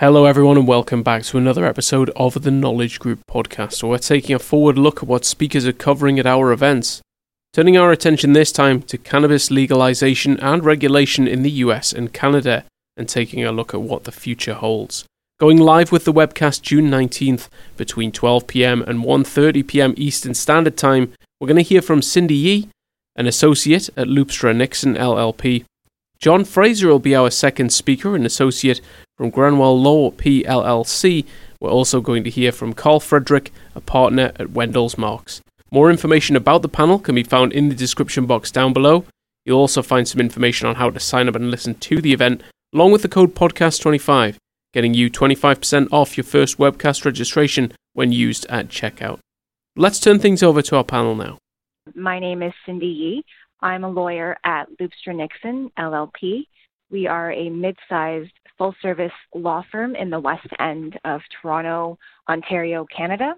Hello, everyone, and welcome back to another episode of the Knowledge Group podcast, where we're taking a forward look at what speakers are covering at our events. Turning our attention this time to cannabis legalization and regulation in the US and Canada, and taking a look at what the future holds. Going live with the webcast June 19th between 12pm and 1.30pm Eastern Standard Time, we're going to hear from Cindy Yee, an associate at Loopstra Nixon LLP. John Fraser will be our second speaker, an associate from Grewal Law PLLC, we're also going to hear from Carl Frederick, a partner at Windels Marx. More information about the panel can be found in the description box down below. You'll also find some information on how to sign up and listen to the event, along with the code podcast25, getting you 25% off your first webcast registration when used at checkout. Let's turn things over to our panel now. My name is Cindy Yee. I'm a lawyer at Loopstra Nixon LLP. We are a mid sized full service law firm in the West End of Toronto, Ontario, Canada.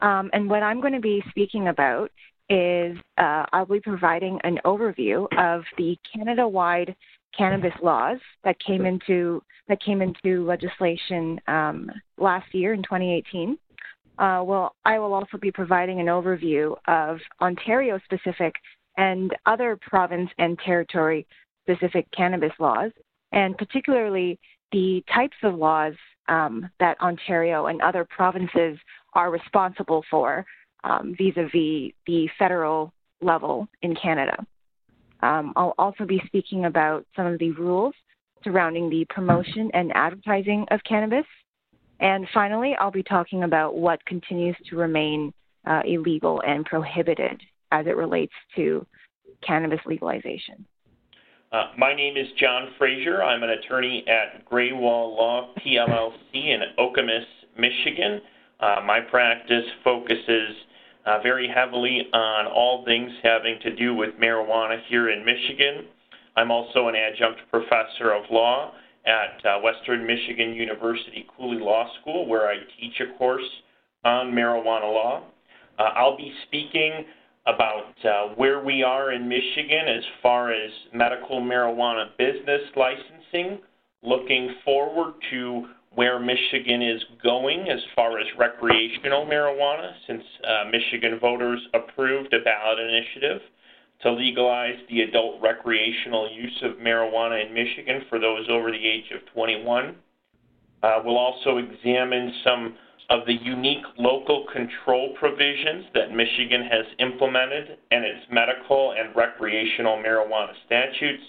Um, and what I'm going to be speaking about is uh, I'll be providing an overview of the Canada-wide cannabis laws that came into that came into legislation um, last year in 2018. Uh, well, I will also be providing an overview of Ontario-specific and other province and territory specific cannabis laws, and particularly the types of laws um, that Ontario and other provinces are responsible for vis a vis the federal level in Canada. Um, I'll also be speaking about some of the rules surrounding the promotion and advertising of cannabis. And finally, I'll be talking about what continues to remain uh, illegal and prohibited as it relates to cannabis legalization. Uh, my name is John Fraser. I'm an attorney at Grewal Law PLLC in Okemos, Michigan. Uh, my practice focuses uh, very heavily on all things having to do with marijuana here in Michigan. I'm also an adjunct professor of law at uh, Western Michigan University Cooley Law School, where I teach a course on marijuana law. Uh, I'll be speaking about uh, where we are in Michigan as far as medical marijuana business licensing, looking forward to where Michigan is going as far as recreational marijuana, since uh, Michigan voters approved a ballot initiative to legalize the adult recreational use of marijuana in Michigan for those over the age of 21. Uh, we'll also examine some of the unique local control provisions that Michigan has implemented in its medical and recreational marijuana statutes.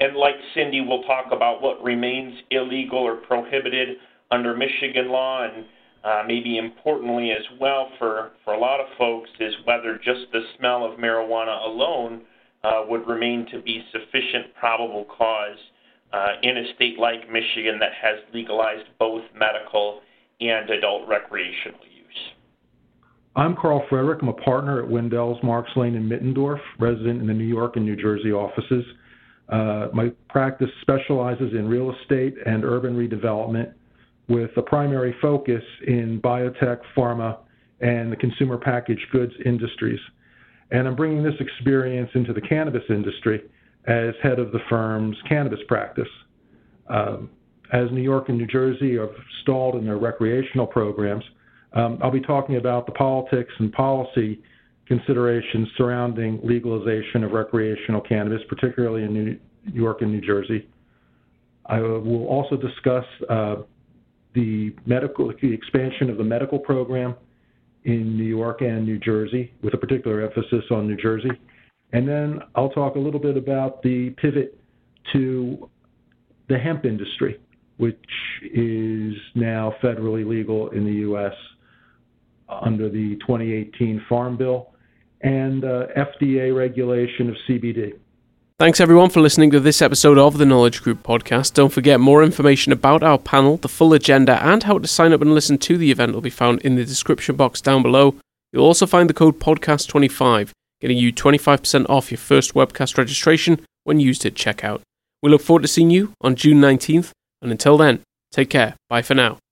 And like Cindy, we'll talk about what remains illegal or prohibited under Michigan law, and uh, maybe importantly as well for, for a lot of folks, is whether just the smell of marijuana alone uh, would remain to be sufficient probable cause uh, in a state like Michigan that has legalized both medical and adult recreational use. I'm Carl Frederick. I'm a partner at Windels Marx Lane and Mittendorf, resident in the New York and New Jersey offices. Uh, my practice specializes in real estate and urban redevelopment with a primary focus in biotech, pharma, and the consumer packaged goods industries. And I'm bringing this experience into the cannabis industry as head of the firm's cannabis practice. Um, as New York and New Jersey have stalled in their recreational programs, um, I'll be talking about the politics and policy considerations surrounding legalization of recreational cannabis, particularly in New York and New Jersey. I will also discuss uh, the medical, the expansion of the medical program in New York and New Jersey, with a particular emphasis on New Jersey. And then I'll talk a little bit about the pivot to the hemp industry which is now federally legal in the U.S. under the 2018 Farm Bill, and uh, FDA regulation of CBD. Thanks everyone for listening to this episode of the Knowledge Group podcast. Don't forget more information about our panel, the full agenda, and how to sign up and listen to the event will be found in the description box down below. You'll also find the code podcast25, getting you 25% off your first webcast registration when used at checkout. We look forward to seeing you on June 19th and until then, take care. Bye for now.